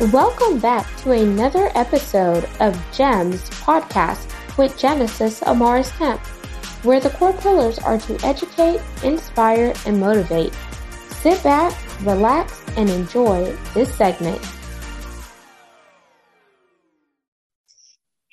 Welcome back to another episode of GEMS podcast with Genesis Amaris Kemp, where the core pillars are to educate, inspire, and motivate. Sit back, relax, and enjoy this segment.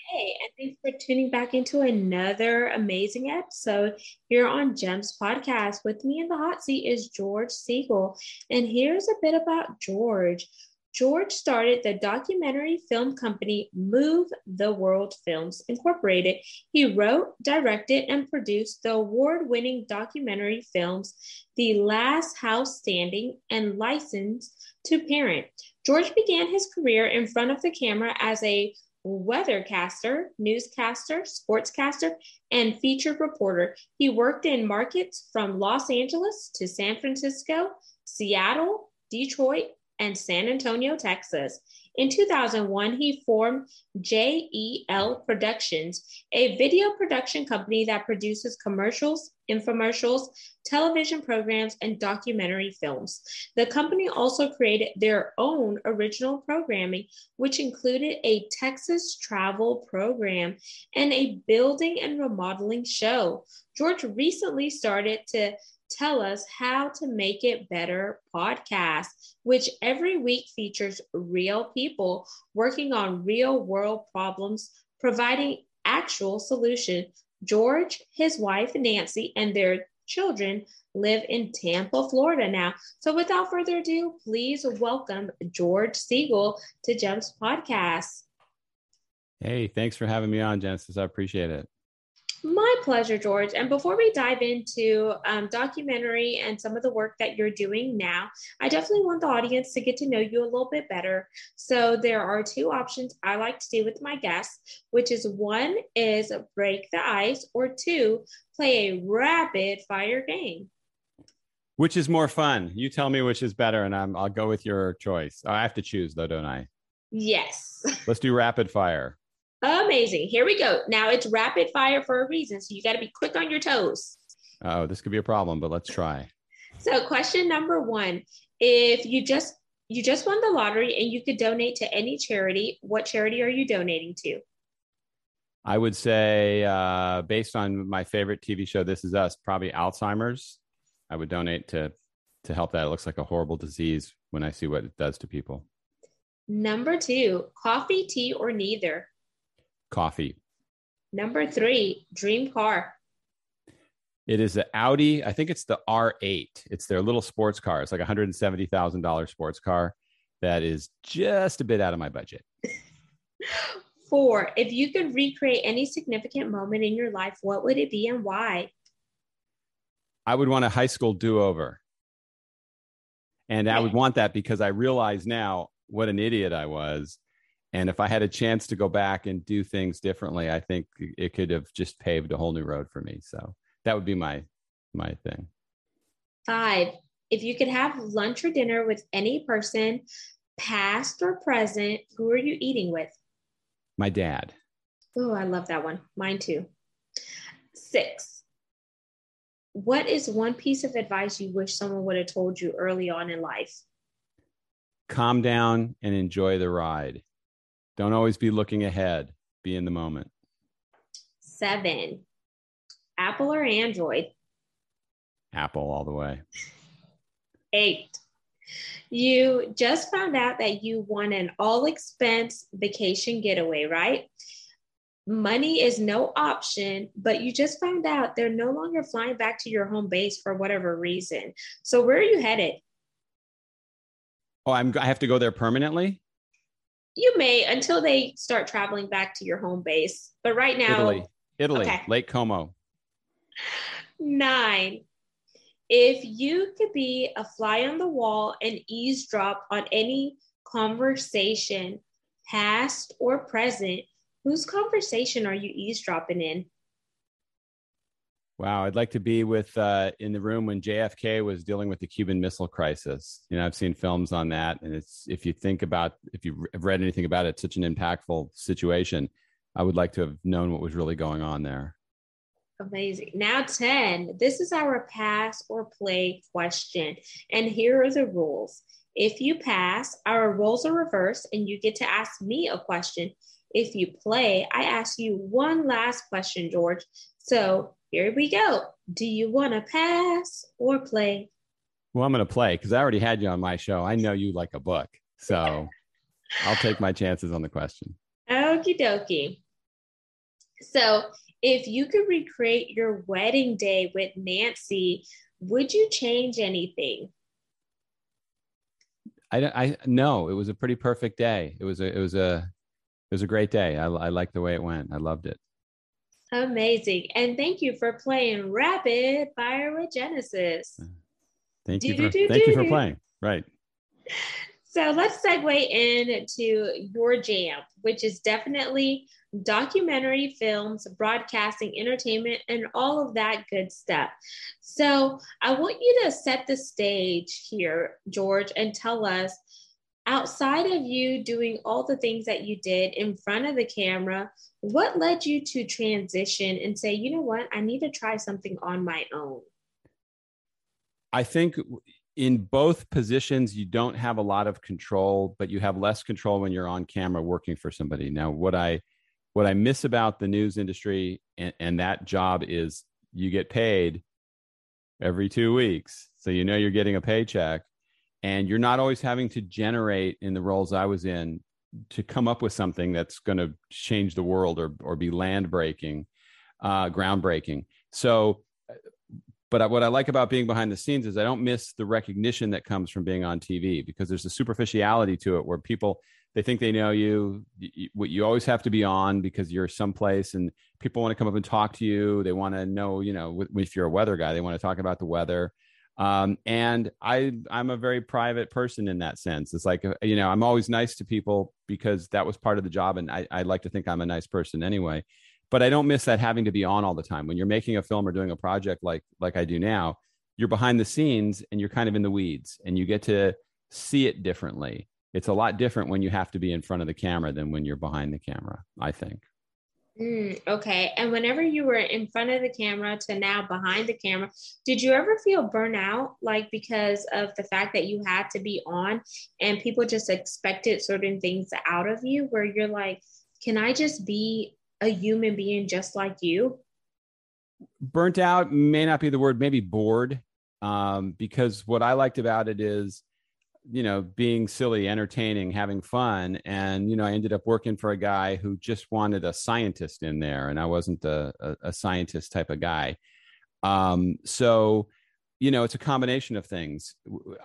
Hey, and thanks for tuning back into another amazing episode here on GEMS podcast. With me in the hot seat is George Siegel. And here's a bit about George. George started the documentary film company Move the World Films Incorporated. He wrote, directed, and produced the award winning documentary films The Last House Standing and License to Parent. George began his career in front of the camera as a weathercaster, newscaster, sportscaster, and featured reporter. He worked in markets from Los Angeles to San Francisco, Seattle, Detroit, and San Antonio, Texas. In 2001, he formed JEL Productions, a video production company that produces commercials, infomercials, television programs, and documentary films. The company also created their own original programming, which included a Texas travel program and a building and remodeling show. George recently started to Tell Us How to Make It Better podcast, which every week features real people working on real world problems, providing actual solution. George, his wife Nancy, and their children live in Tampa, Florida now. So without further ado, please welcome George Siegel to Gems Podcast. Hey, thanks for having me on, Genesis. I appreciate it. My pleasure, George. And before we dive into um, documentary and some of the work that you're doing now, I definitely want the audience to get to know you a little bit better. So there are two options I like to do with my guests, which is one is break the ice, or two, play a rapid fire game. Which is more fun? You tell me which is better, and I'm, I'll go with your choice. I have to choose, though, don't I? Yes. Let's do rapid fire. Amazing. Here we go. Now it's rapid fire for a reason. So you got to be quick on your toes. Oh, this could be a problem, but let's try. So question number one, if you just you just won the lottery and you could donate to any charity, what charity are you donating to? I would say, uh, based on my favorite TV show, This Is Us, probably Alzheimer's. I would donate to to help that. It looks like a horrible disease when I see what it does to people. Number two, coffee, tea, or neither. Coffee. Number three, dream car. It is the Audi. I think it's the R8. It's their little sports car. It's like hundred and seventy thousand dollars sports car. That is just a bit out of my budget. Four, if you could recreate any significant moment in your life, what would it be and why? I would want a high school do over. And I would want that because I realize now what an idiot I was and if I had a chance to go back and do things differently, I think it could have just paved a whole new road for me. So that would be my my thing. Five. If you could have lunch or dinner with any person, past or present, who are you eating with? My dad. Oh, I love that one. Mine too. Six. What is one piece of advice you wish someone would have told you early on in life? Calm down and enjoy the ride. Don't always be looking ahead, be in the moment. Seven. Apple or Android? Apple all the way. Eight. You just found out that you won an all expense vacation getaway, right? Money is no option, but you just found out they're no longer flying back to your home base for whatever reason. So, where are you headed? Oh, I'm, I have to go there permanently? You may until they start traveling back to your home base. But right now, Italy, Italy, okay. Lake Como. Nine. If you could be a fly on the wall and eavesdrop on any conversation, past or present, whose conversation are you eavesdropping in? Wow, I'd like to be with uh, in the room when JFK was dealing with the Cuban Missile Crisis. You know, I've seen films on that, and it's if you think about if you've read anything about it, such an impactful situation. I would like to have known what was really going on there. Amazing. Now, 10. This is our pass or play question. And here are the rules. If you pass, our roles are reversed and you get to ask me a question. If you play, I ask you one last question, George. So here we go. Do you want to pass or play? Well, I'm going to play because I already had you on my show. I know you like a book. So I'll take my chances on the question. Okie dokie. So, if you could recreate your wedding day with Nancy, would you change anything? I, I no, it was a pretty perfect day. It was a it was a it was a great day. I, I liked the way it went. I loved it. Amazing, and thank you for playing Rapid Fire with Genesis. Mm. Thank you for thank you for playing. Right. So let's segue into your jam, which is definitely documentary films, broadcasting, entertainment, and all of that good stuff. So I want you to set the stage here, George, and tell us outside of you doing all the things that you did in front of the camera, what led you to transition and say, you know what, I need to try something on my own? I think in both positions you don't have a lot of control but you have less control when you're on camera working for somebody. Now what i what i miss about the news industry and, and that job is you get paid every two weeks. So you know you're getting a paycheck and you're not always having to generate in the roles i was in to come up with something that's going to change the world or, or be land breaking uh, groundbreaking so but what I like about being behind the scenes is I don't miss the recognition that comes from being on TV because there's a superficiality to it where people they think they know you. You, you always have to be on because you're someplace and people want to come up and talk to you. They want to know, you know, if you're a weather guy, they want to talk about the weather. Um, and I, I'm a very private person in that sense. It's like, uh, you know, I'm always nice to people because that was part of the job. And I, I like to think I'm a nice person anyway but I don't miss that having to be on all the time. When you're making a film or doing a project like like I do now, you're behind the scenes and you're kind of in the weeds and you get to see it differently. It's a lot different when you have to be in front of the camera than when you're behind the camera, I think. Mm, okay. And whenever you were in front of the camera to now behind the camera, did you ever feel burnout? Like because of the fact that you had to be on and people just expected certain things out of you, where you're like, can I just be a human being just like you? Burnt out may not be the word, maybe bored. Um, because what I liked about it is, you know, being silly, entertaining, having fun. And, you know, I ended up working for a guy who just wanted a scientist in there, and I wasn't a, a, a scientist type of guy. Um, so, you know, it's a combination of things.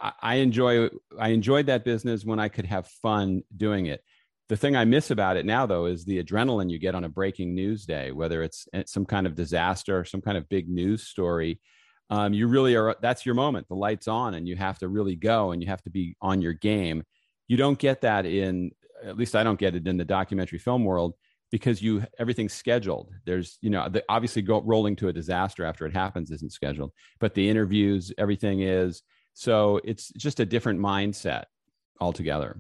I, I enjoy I enjoyed that business when I could have fun doing it the thing I miss about it now, though, is the adrenaline you get on a breaking news day, whether it's eh, some kind of disaster or some kind of big news story. Um, you really are, that's your moment. The light's on and you have to really go and you have to be on your game. You don't get that in, at least I don't get it in the documentary film world because you everything's scheduled there's you know the, obviously go, rolling to a disaster after it happens isn't scheduled but the interviews everything is so it's just a different mindset altogether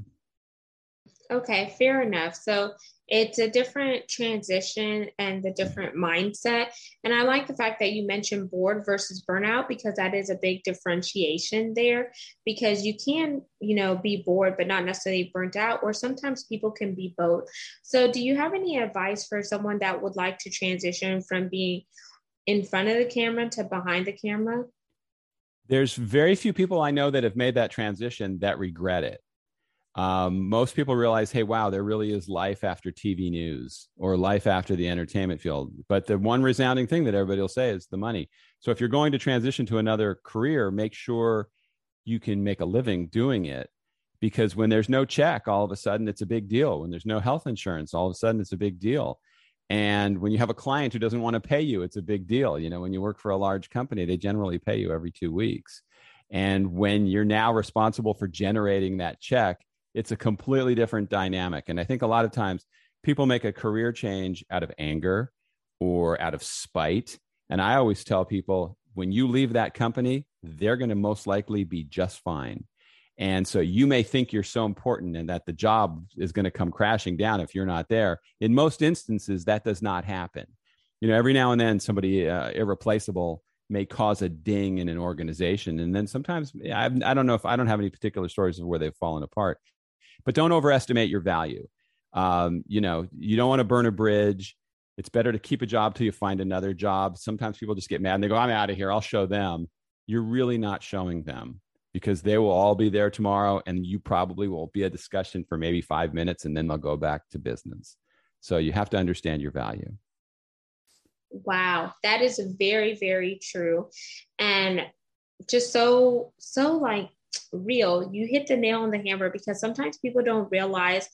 Okay, fair enough. So it's a different transition and the different mindset. And I like the fact that you mentioned bored versus burnout because that is a big differentiation there because you can, you know, be bored but not necessarily burnt out, or sometimes people can be both. So, do you have any advice for someone that would like to transition from being in front of the camera to behind the camera? There's very few people I know that have made that transition that regret it um, most people realize, hey, wow, there really is life after TV news or life after the entertainment field. But the one resounding thing that everybody will say is the money. So if you're going to transition to another career, make sure you can make a living doing it. Because when there's no check, all of a sudden it's a big deal. When there's no health insurance, all of a sudden it's a big deal. And when you have a client who doesn't want to pay you, it's a big deal. You know, when you work for a large company, they generally pay you every two weeks. And when you're now responsible for generating that check, it's a completely different dynamic. And I think a lot of times people make a career change out of anger or out of spite. And I always tell people when you leave that company, they're going to most likely be just fine. And so you may think you're so important and that the job is going to come crashing down if you're not there. In most instances, that does not happen. You know, every now and then somebody uh, irreplaceable may cause a ding in an organization. And then sometimes I, I don't know if I don't have any particular stories of where they've fallen apart, but don't overestimate your value. Um, you know, you don't want to burn a bridge. It's better to keep a job till you find another job. Sometimes people just get mad and they go, I'm out of here. I'll show them. You're really not showing them because they will all be there tomorrow and you probably will be a discussion for maybe five minutes and then they'll go back to business. So you have to understand your value. Wow, that is very, very true. And just so, so like real. You hit the nail on the hammer because sometimes people don't realize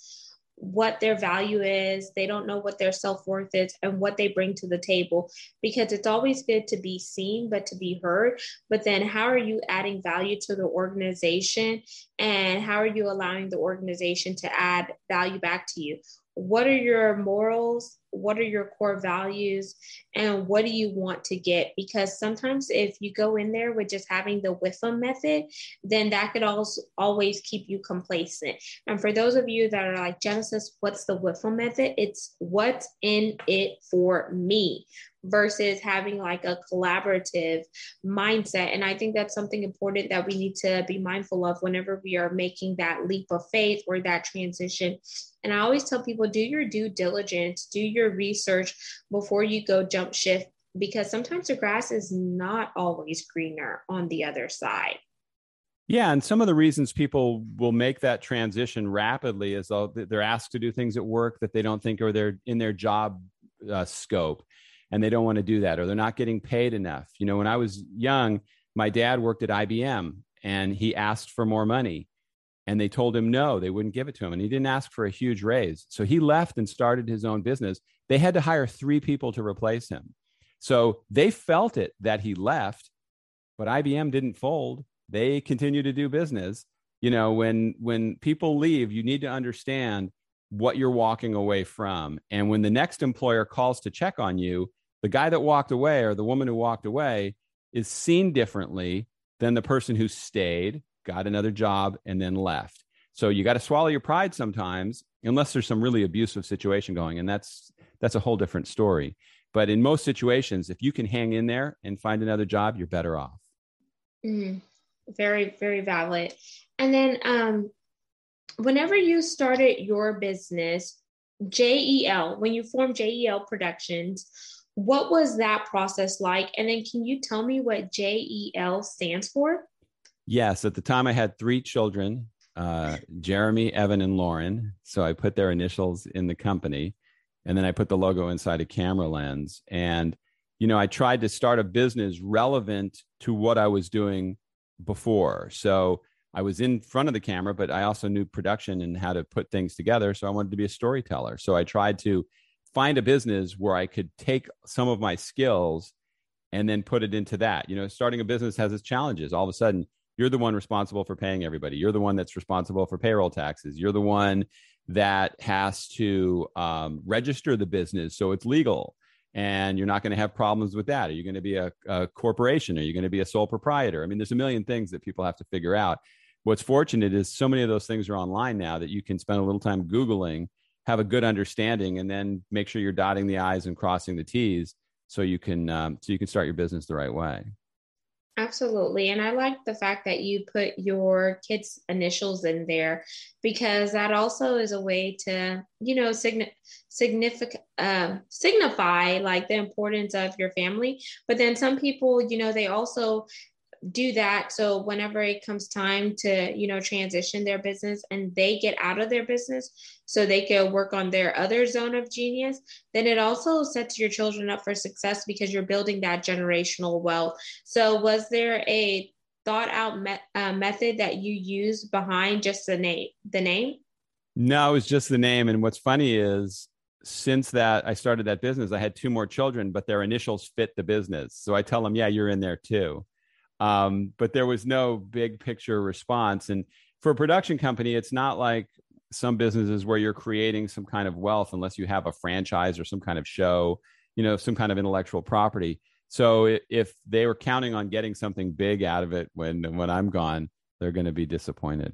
what their value is. They don't know what their self worth is and what they bring to the table because it's always good to be seen, but to be heard. But then, how are you adding value to the organization? And how are you allowing the organization to add value back to you? What are your morals? What are your core values? And what do you want to get? Because sometimes if you go in there with just having the WIFM method then that could also always keep you complacent. And for those of you that are like genesis what's the WIFM method? It's what's in it for me versus having like a collaborative mindset. And I think that's something important that we need to be mindful of whenever we are making that leap of faith or that transition. And I always tell people do your due diligence, do your research before you go jump shift, because sometimes the grass is not always greener on the other side. Yeah, and some of the reasons people will make that transition rapidly is they're asked to do things at work that they don't think are their in their job uh, scope and they don't want to do that or they're not getting paid enough. You know, when I was young, my dad worked at IBM and he asked for more money and they told him no, they wouldn't give it to him. And he didn't ask for a huge raise. So he left and started his own business. They had to hire three people to replace him. So they felt it that he left, but IBM didn't fold. They continue to do business. You know, when when people leave, you need to understand what you're walking away from. And when the next employer calls to check on you, the guy that walked away or the woman who walked away is seen differently than the person who stayed, got another job, and then left. So you got to swallow your pride sometimes, unless there's some really abusive situation going, and that's that's a whole different story. But in most situations, if you can hang in there and find another job, you're better off. Mm, very, very valid. And then, um, whenever you started your business, JEL, when you formed JEL Productions, what was that process like? And then can you tell me what JEL stands for? Yes, at the time I had three children uh, Jeremy, Evan, and Lauren. So I put their initials in the company and then I put the logo inside a camera lens. And, you know, I tried to start a business relevant to what I was doing before. So I was in front of the camera, but I also knew production and how to put things together. So I wanted to be a storyteller. So I tried to find a business where I could take some of my skills and then put it into that. You know, starting a business has its challenges. All of a sudden, you're the one responsible for paying everybody. You're the one that's responsible for payroll taxes. You're the one that has to um, register the business so it's legal. And you're not going to have problems with that. Are you going to be a, a corporation? Are you going to be a sole proprietor? I mean, there's a million things that people have to figure out. What's fortunate is so many of those things are online now that you can spend a little time Googling have a good understanding and then make sure you're dotting the i's and crossing the t's so you can um, so you can start your business the right way. Absolutely. And i like the fact that you put your kids initials in there because that also is a way to you know sign- significant uh, signify like the importance of your family. But then some people you know they also do that so whenever it comes time to you know transition their business and they get out of their business so they can work on their other zone of genius then it also sets your children up for success because you're building that generational wealth so was there a thought out me- uh, method that you used behind just the name the name no it was just the name and what's funny is since that I started that business, I had two more children, but their initials fit the business. So I tell them, yeah, you're in there too. Um, but there was no big picture response. And for a production company, it's not like some businesses where you're creating some kind of wealth unless you have a franchise or some kind of show, you know, some kind of intellectual property. So if they were counting on getting something big out of it when when I'm gone, they're going to be disappointed.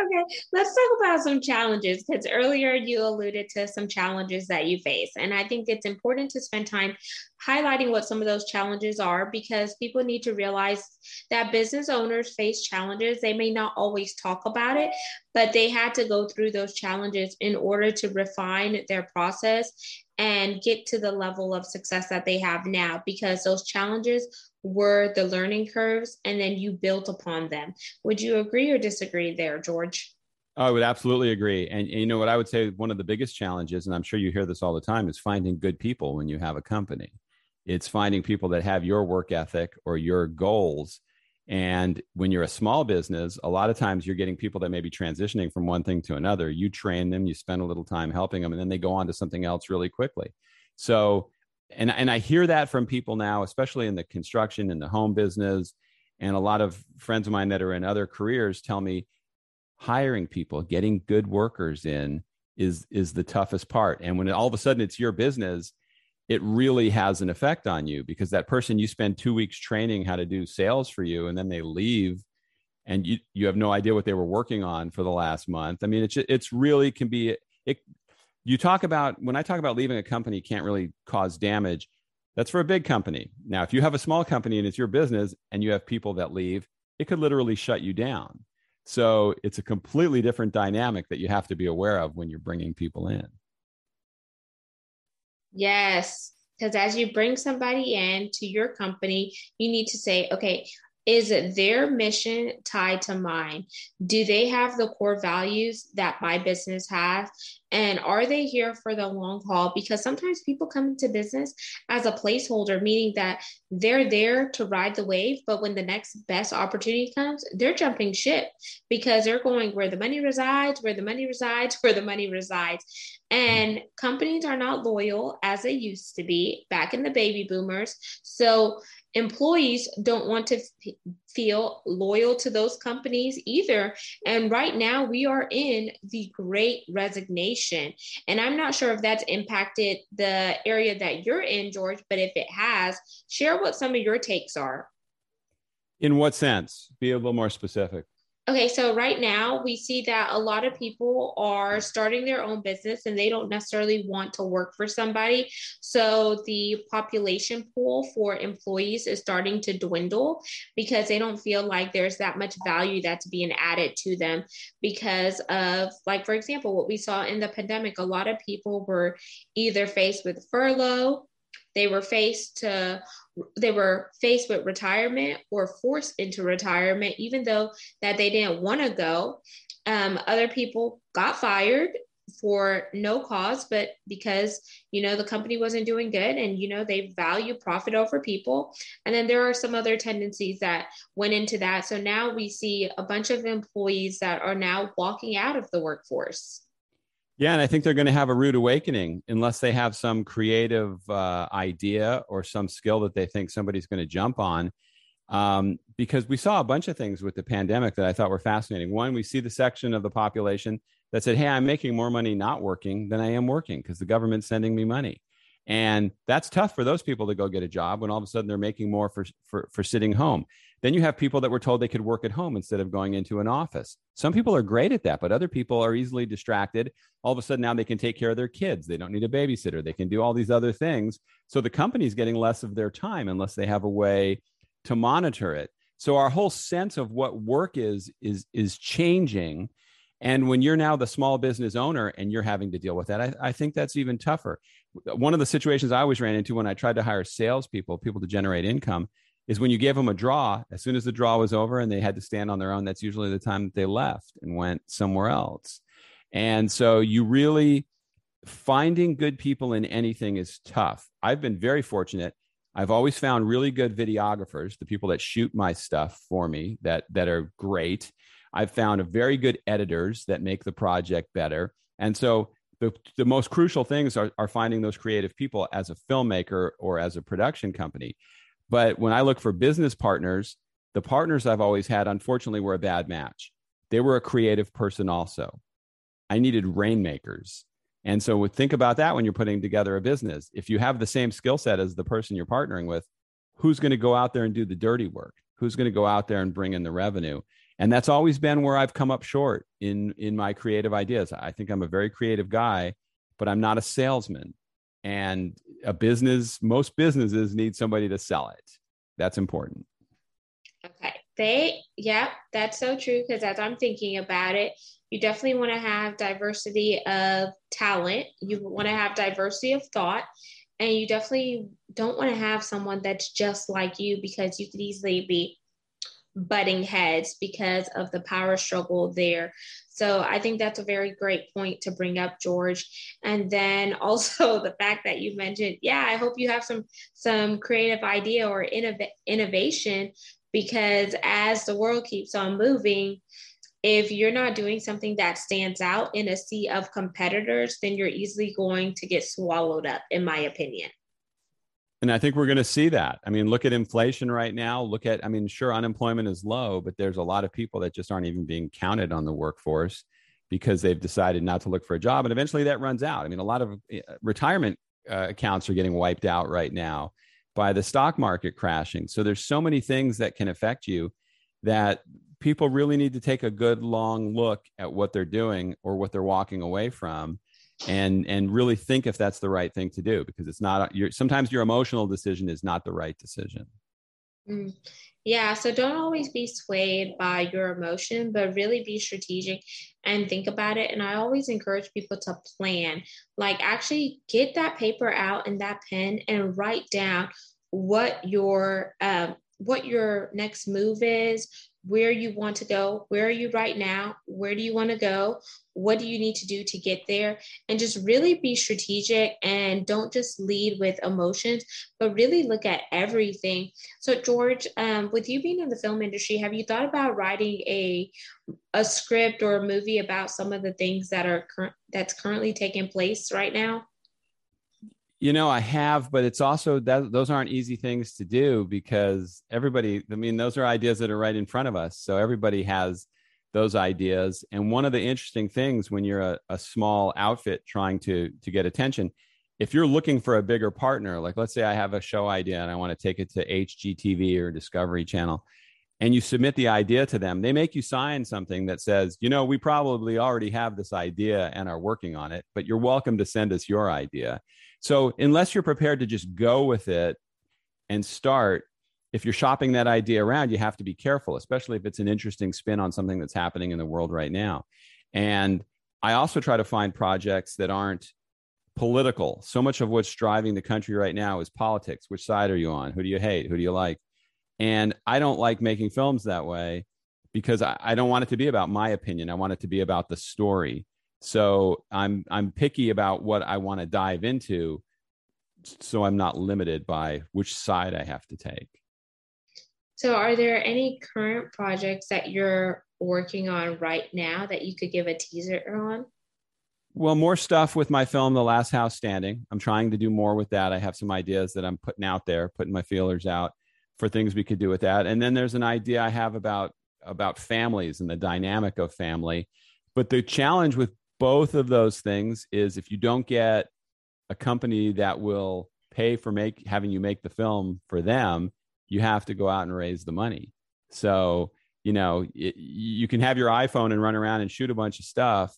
Okay, let's talk about some challenges because earlier you alluded to some challenges that you face. And I think it's important to spend time highlighting what some of those challenges are because people need to realize that business owners face challenges. They may not always talk about it, but they had to go through those challenges in order to refine their process and get to the level of success that they have now because those challenges were the learning curves and then you built upon them. Would you agree or disagree there, George? I would absolutely agree. And, and, you know what I would say one of the biggest challenges, and I'm sure you hear this all the time, is finding good people when you have a company. It's finding people that have your work ethic or your goals. And when you're a small business, a lot of times you're getting people that may be transitioning from one thing to another. You train them, you spend a little time helping them, and then they go on to something else really quickly. So and and I hear that from people now, especially in the construction and the home business, and a lot of friends of mine that are in other careers tell me hiring people, getting good workers in is is the toughest part. And when all of a sudden it's your business, it really has an effect on you because that person you spend two weeks training how to do sales for you, and then they leave, and you you have no idea what they were working on for the last month. I mean, it's it's really can be it you talk about when I talk about leaving a company can't really cause damage. That's for a big company. Now, if you have a small company and it's your business and you have people that leave, it could literally shut you down. So it's a completely different dynamic that you have to be aware of when you're bringing people in. Yes, because as you bring somebody in to your company, you need to say, okay, is their mission tied to mine? Do they have the core values that my business has? And are they here for the long haul? Because sometimes people come into business as a placeholder, meaning that they're there to ride the wave, but when the next best opportunity comes, they're jumping ship because they're going where the money resides, where the money resides, where the money resides. And companies are not loyal as they used to be back in the baby boomers. So employees don't want to f- feel loyal to those companies either. And right now, we are in the great resignation. And I'm not sure if that's impacted the area that you're in, George, but if it has, share what some of your takes are. In what sense? Be a little more specific. Okay, so right now we see that a lot of people are starting their own business and they don't necessarily want to work for somebody. So the population pool for employees is starting to dwindle because they don't feel like there's that much value that's being added to them because of, like, for example, what we saw in the pandemic, a lot of people were either faced with furlough they were faced to they were faced with retirement or forced into retirement, even though that they didn't want to go. Um, other people got fired for no cause, but because you know the company wasn't doing good, and you know they value profit over people. And then there are some other tendencies that went into that. So now we see a bunch of employees that are now walking out of the workforce. Yeah, and I think they're going to have a rude awakening unless they have some creative uh, idea or some skill that they think somebody's going to jump on. Um, because we saw a bunch of things with the pandemic that I thought were fascinating. One, we see the section of the population that said, Hey, I'm making more money not working than I am working because the government's sending me money. And that's tough for those people to go get a job when all of a sudden they're making more for, for, for sitting home. Then you have people that were told they could work at home instead of going into an office. Some people are great at that, but other people are easily distracted. All of a sudden now they can take care of their kids. They don't need a babysitter. They can do all these other things. So the company's getting less of their time unless they have a way to monitor it. So our whole sense of what work is is is changing. And when you're now the small business owner and you're having to deal with that, I, I, think that's even tougher. One of the situations I always ran into when I tried to hire salespeople, people to generate income, is when you gave them a draw, as soon as the draw was over and they had to stand on their own, that's usually the time that they left and went somewhere else. And so you really finding good people in anything is tough. I've been very fortunate. I've always found really good videographers, the people that shoot my stuff for me that that are great. I've found very good editors that make the project better. And so the, the most crucial things are, are finding those creative people as a filmmaker or as a production company. But when I look for business partners, the partners I've always had, unfortunately, were a bad match. They were a creative person also. I needed rainmakers. And so think about that when you're putting together a business. If you have the same skill set as the person you're partnering with, who's going to go out there and do the dirty work? Who's going to go out there and bring in the revenue? and that's always been where i've come up short in in my creative ideas i think i'm a very creative guy but i'm not a salesman and a business most businesses need somebody to sell it. That's important. Okay. They yeah that's so true because as i'm thinking about it you definitely want to have diversity of talent. You want to have diversity of thought and you definitely don't want to have someone that's just like you because you could easily be butting heads because of the power struggle there. So I think that's a very great point to bring up, George. And then also the fact that you mentioned, yeah, I hope you have some some creative idea or innov- innovation because as the world keeps on moving, if you're not doing something that stands out in a sea of competitors, then you're easily going to get swallowed up, in my opinion. And I think we're going to see that. I mean, look at inflation right now. Look at, I mean, sure, unemployment is low, but there's a lot of people that just aren't even being counted on the workforce because they've decided not to look for a job. And eventually that runs out. I mean, a lot of eh, retirement uh, accounts are getting wiped out right now by the stock market crashing. So there's so many things that can affect you that people really need to take a good long look at what they're doing or what they're walking away from and and really think if that's the right thing to do because it's not your sometimes your emotional decision is not the right decision mm. yeah so don't always be swayed by your emotion but really be strategic and think about it and i always encourage people to plan like actually get that paper out and that pen and write down what your um, what your next move is where you want to go, where are you right now, where do you want to go, what do you need to do to get there, and just really be strategic and don't just lead with emotions, but really look at everything. So, George, um, with you being in the film industry, have you thought about writing a a script or a movie about some of the things that are current that's currently taking place right now? You know, I have, but it's also that those aren't easy things to do because everybody, I mean, those are ideas that are right in front of us. So everybody has those ideas. And one of the interesting things when you're a, a small outfit trying to to get attention, if you're looking for a bigger partner, like let's say I have a show idea and I want to take it to HGTV or Discovery Channel, and you submit the idea to them, they make you sign something that says, you know, we probably already have this idea and are working on it, but you're welcome to send us your idea. So unless you're prepared to just go with it and start, if you're shopping that idea around, you have to be careful, especially if it's an interesting spin on something that's happening in the world right now. And I also try to find projects that aren't political. So much of what's driving the country right now is politics. Which side are you on? Who do you hate? Who do you like? And I don't like making films that way because I, I don't want it to be about my opinion. I want it to be about the story. So I'm I'm picky about what I want to dive into so I'm not limited by which side I have to take. So are there any current projects that you're working on right now that you could give a teaser on? Well, more stuff with my film, The Last House Standing. I'm trying to do more with that. I have some ideas that I'm putting out there, putting my feelers out for things we could do with that. And then there's an idea I have about about families and the dynamic of family. But the challenge with both of those things is if you don't get a company that will pay for make having you make the film for them you have to go out and raise the money so you know it, you can have your iphone and run around and shoot a bunch of stuff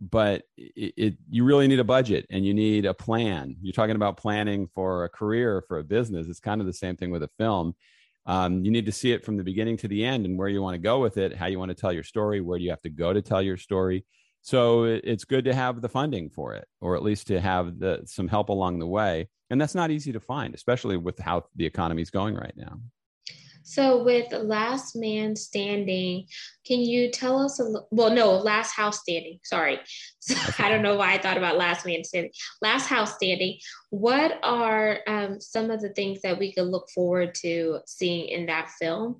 but it, it, you really need a budget and you need a plan you're talking about planning for a career for a business it's kind of the same thing with a film um, you need to see it from the beginning to the end and where you want to go with it how you want to tell your story where do you have to go to tell your story so it's good to have the funding for it, or at least to have the, some help along the way. And that's not easy to find, especially with how the economy is going right now. So, with Last Man Standing, can you tell us a little? Well, no, Last House Standing. Sorry. I don't know why I thought about Last Man Standing. Last House Standing. What are um, some of the things that we could look forward to seeing in that film?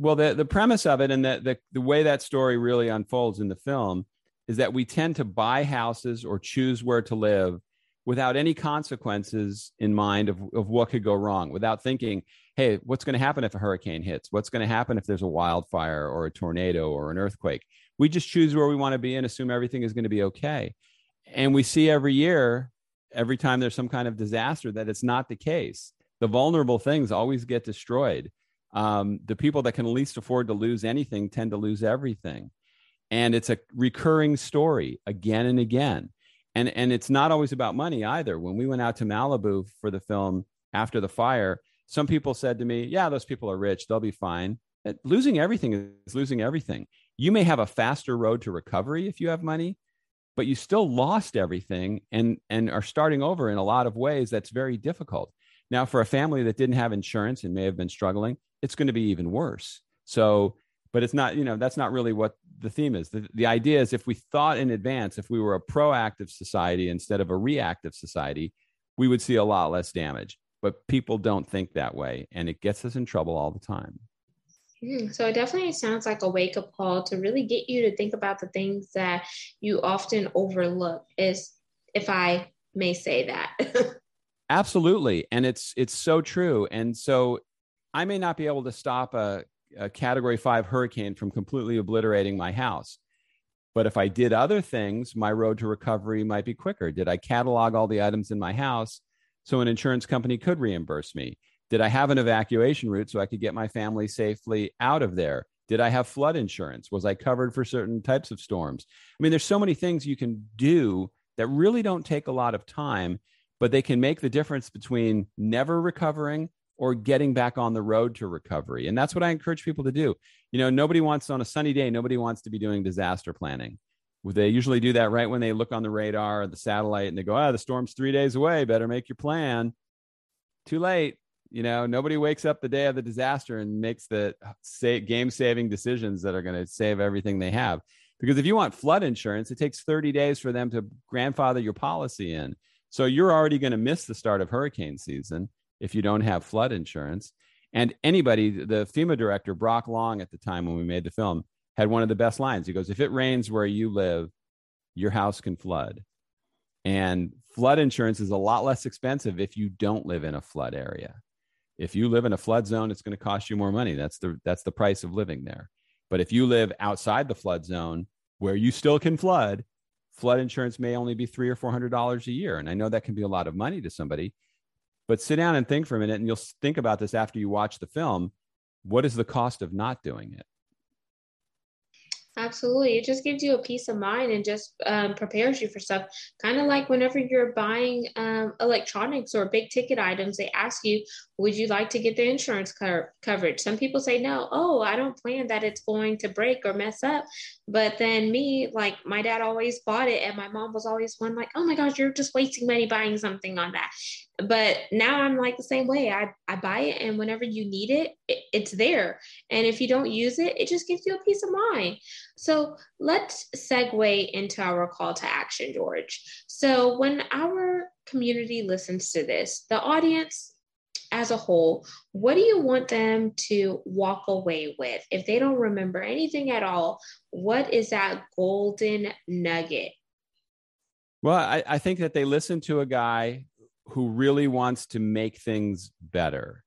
well the, the premise of it and the, the, the way that story really unfolds in the film is that we tend to buy houses or choose where to live without any consequences in mind of, of what could go wrong without thinking hey what's going to happen if a hurricane hits what's going to happen if there's a wildfire or a tornado or an earthquake we just choose where we want to be and assume everything is going to be okay and we see every year every time there's some kind of disaster that it's not the case the vulnerable things always get destroyed Um, the people that can least afford to lose anything tend to lose everything. And it's a recurring story again and again. And, and it's not always about money either. When we went out to Malibu for the film after the fire, some people said to me, Yeah, those people are rich. They'll be fine. Uh, losing everything is losing everything. You may have a faster road to recovery if you have money, but you still lost everything and, and are starting over in a lot of ways that's very difficult. Now, for a family that didn't have insurance and may have been struggling, it's going to be even worse. So, but it's not, you know, that's not really what the theme is. The, the idea is if we thought in advance, if we were a proactive society instead of a reactive society, we would see a lot less damage. But people don't think that way, and it gets us in trouble all the time. Mm, so it definitely sounds like a wake up call to really get you to think about the things that you often overlook. Is if I may say that. Absolutely, and it's it's so true. And so I may not be able to stop a, a Category Five hurricane from completely obliterating my house, but if I did other things, my road to recovery might be quicker. Did I catalog all the items in my house so an insurance company could reimburse me? Did I have an evacuation route so I could get my family safely out of there? Did I have flood insurance? Was I covered for certain types of storms? I mean, there's so many things you can do that really don't take a lot of time, but they can make the difference between never recovering or getting back on the road to recovery. And that's what I encourage people to do. You know, nobody wants on a sunny day, nobody wants to be doing disaster planning. They usually do that right when they look on the radar or the satellite and they go, ah, the storm's three days away. Better make your plan. Too late you know nobody wakes up the day of the disaster and makes the game saving decisions that are going to save everything they have because if you want flood insurance it takes 30 days for them to grandfather your policy in so you're already going to miss the start of hurricane season if you don't have flood insurance and anybody the fema director brock long at the time when we made the film had one of the best lines. He goes if it rains where you live your house can flood. And flood insurance is a lot less expensive if you don't live in a flood area. If you live in a flood zone it's going to cost you more money. That's the that's the price of living there. But if you live outside the flood zone where you still can flood flood insurance may only be three or four hundred dollars a year. And i know that can be a lot of money to somebody but sit down and think for a minute and you'll think about this after you watch the film. What is the cost of not doing it Absolutely. It just gives you a peace of mind and just um, prepares you for stuff. Kind of like whenever you're buying um, electronics or big ticket items, they ask you, would you like to get the insurance co- coverage? Some people say no. Oh, I don't plan that it's going to break or mess up. But then me, like my dad always bought it, and my mom was always one like, oh my gosh, you're just wasting money buying something on that but now I'm like the same way. I, I buy it, and whenever you need it, it, it's there. And if you don't use it, it just gives you a peace of mind. So let's segue into our call to action, George. So when our community listens to this, the audience as a whole, what do you want them to walk away with? If they don't remember anything at all, what is that golden nugget? Well, I, I think that they listen to a guy who really wants to make things better.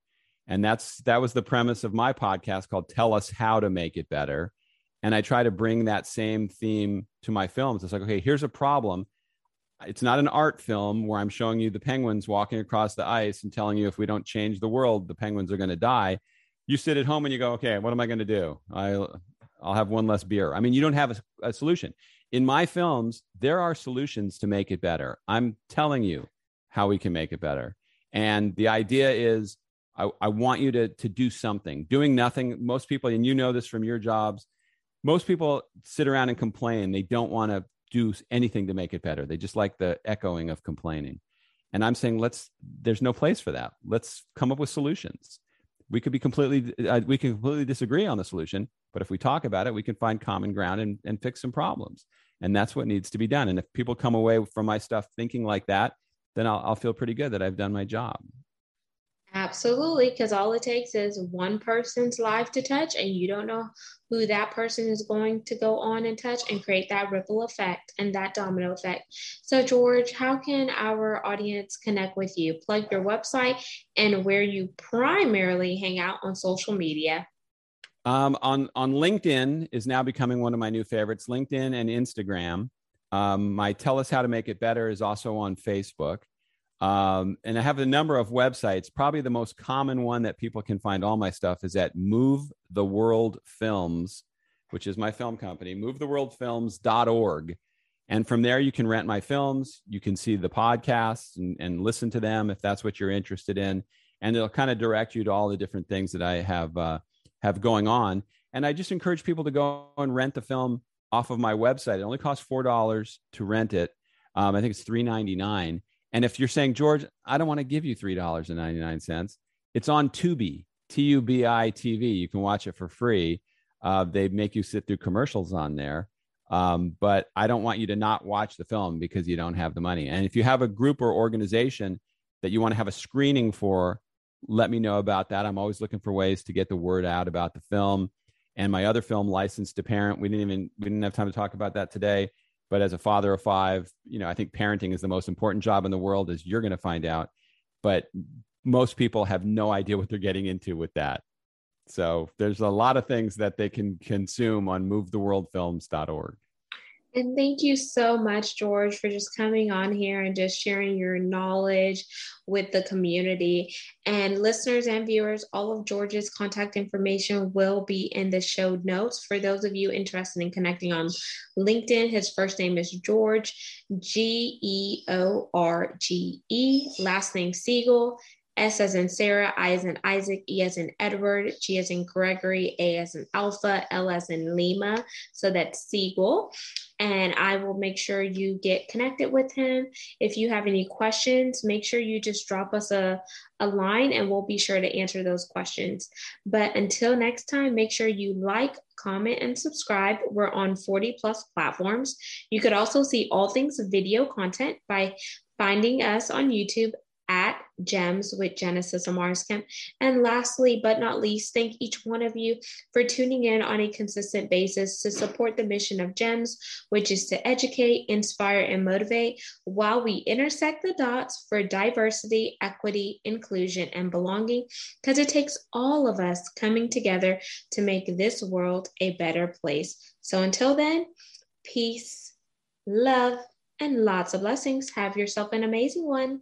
And that's that was the premise of my podcast called Tell Us How to Make It Better. And I try to bring that same theme to my films. It's like, okay, here's a problem. It's not an art film where I'm showing you the penguins walking across the ice and telling you if we don't change the world, the penguins are going to die. You sit at home and you go, okay, what am I going to do? I'll, I'll have one less beer. I mean, you don't have a, a solution. In my films, there are solutions to make it better. I'm telling you, how we can make it better. And the idea is I, I want you to, to do something. Doing nothing, most people, and you know this from your jobs, most people sit around and complain. They don't want to do anything to make it better. They just like the echoing of complaining. And I'm saying, let's, there's no place for that. Let's come up with solutions. We could be completely, uh, we can completely disagree on the solution, but if we talk about it, we can find common ground and, and fix some problems. And that's what needs to be done. And if people come away from my stuff thinking like that, then I'll, I'll feel pretty good that I've done my job. Absolutely, because all it takes is one person's life to touch, and you don't know who that person is going to go on and touch and create that ripple effect and that domino effect. So, George, how can our audience connect with you? Plug your website and where you primarily hang out on social media. Um, on on LinkedIn is now becoming one of my new favorites. LinkedIn and Instagram. Um, my Tell Us How to Make It Better is also on Facebook. Um, and I have a number of websites. Probably the most common one that people can find all my stuff is at Move the World Films, which is my film company, movetheworldfilms.org. And from there, you can rent my films. You can see the podcasts and, and listen to them if that's what you're interested in. And it'll kind of direct you to all the different things that I have uh, have going on. And I just encourage people to go and rent the film off of my website. It only costs four dollars to rent it. Um, I think it's three ninety nine. And if you're saying George, I don't want to give you three dollars and ninety nine cents, it's on Tubi, T U B I TV. You can watch it for free. Uh, they make you sit through commercials on there. Um, but I don't want you to not watch the film because you don't have the money. And if you have a group or organization that you want to have a screening for, let me know about that. I'm always looking for ways to get the word out about the film and my other film licensed to parent we didn't even we didn't have time to talk about that today but as a father of five you know i think parenting is the most important job in the world as you're going to find out. But most people have no idea what they're getting into with that. So there's a lot of things that they can consume on movetheworldfilms.org and thank you so much, George, for just coming on here and just sharing your knowledge with the community. And listeners and viewers, all of George's contact information will be in the show notes. For those of you interested in connecting on LinkedIn, his first name is George, G E O R G E, last name Siegal. S as in Sarah, I as in Isaac, E as in Edward, G as in Gregory, A as in Alpha, L as in Lima. So that's Siegal. And I will make sure you get connected with him. If you have any questions, make sure you just drop us a, a line and we'll be sure to answer those questions. But until next time, make sure you like, comment, and subscribe. We're on 40 plus platforms. You could also see all things video content by finding us on YouTube Gems with Genesis Amaris-Kemp. And lastly, but not least, thank each one of you for tuning in on a consistent basis to support the mission of Gems, which is to educate, inspire, and motivate while we intersect the dots for diversity, equity, inclusion, and belonging, because it takes all of us coming together to make this world a better place. So until then, peace, love, and lots of blessings. Have yourself an amazing one.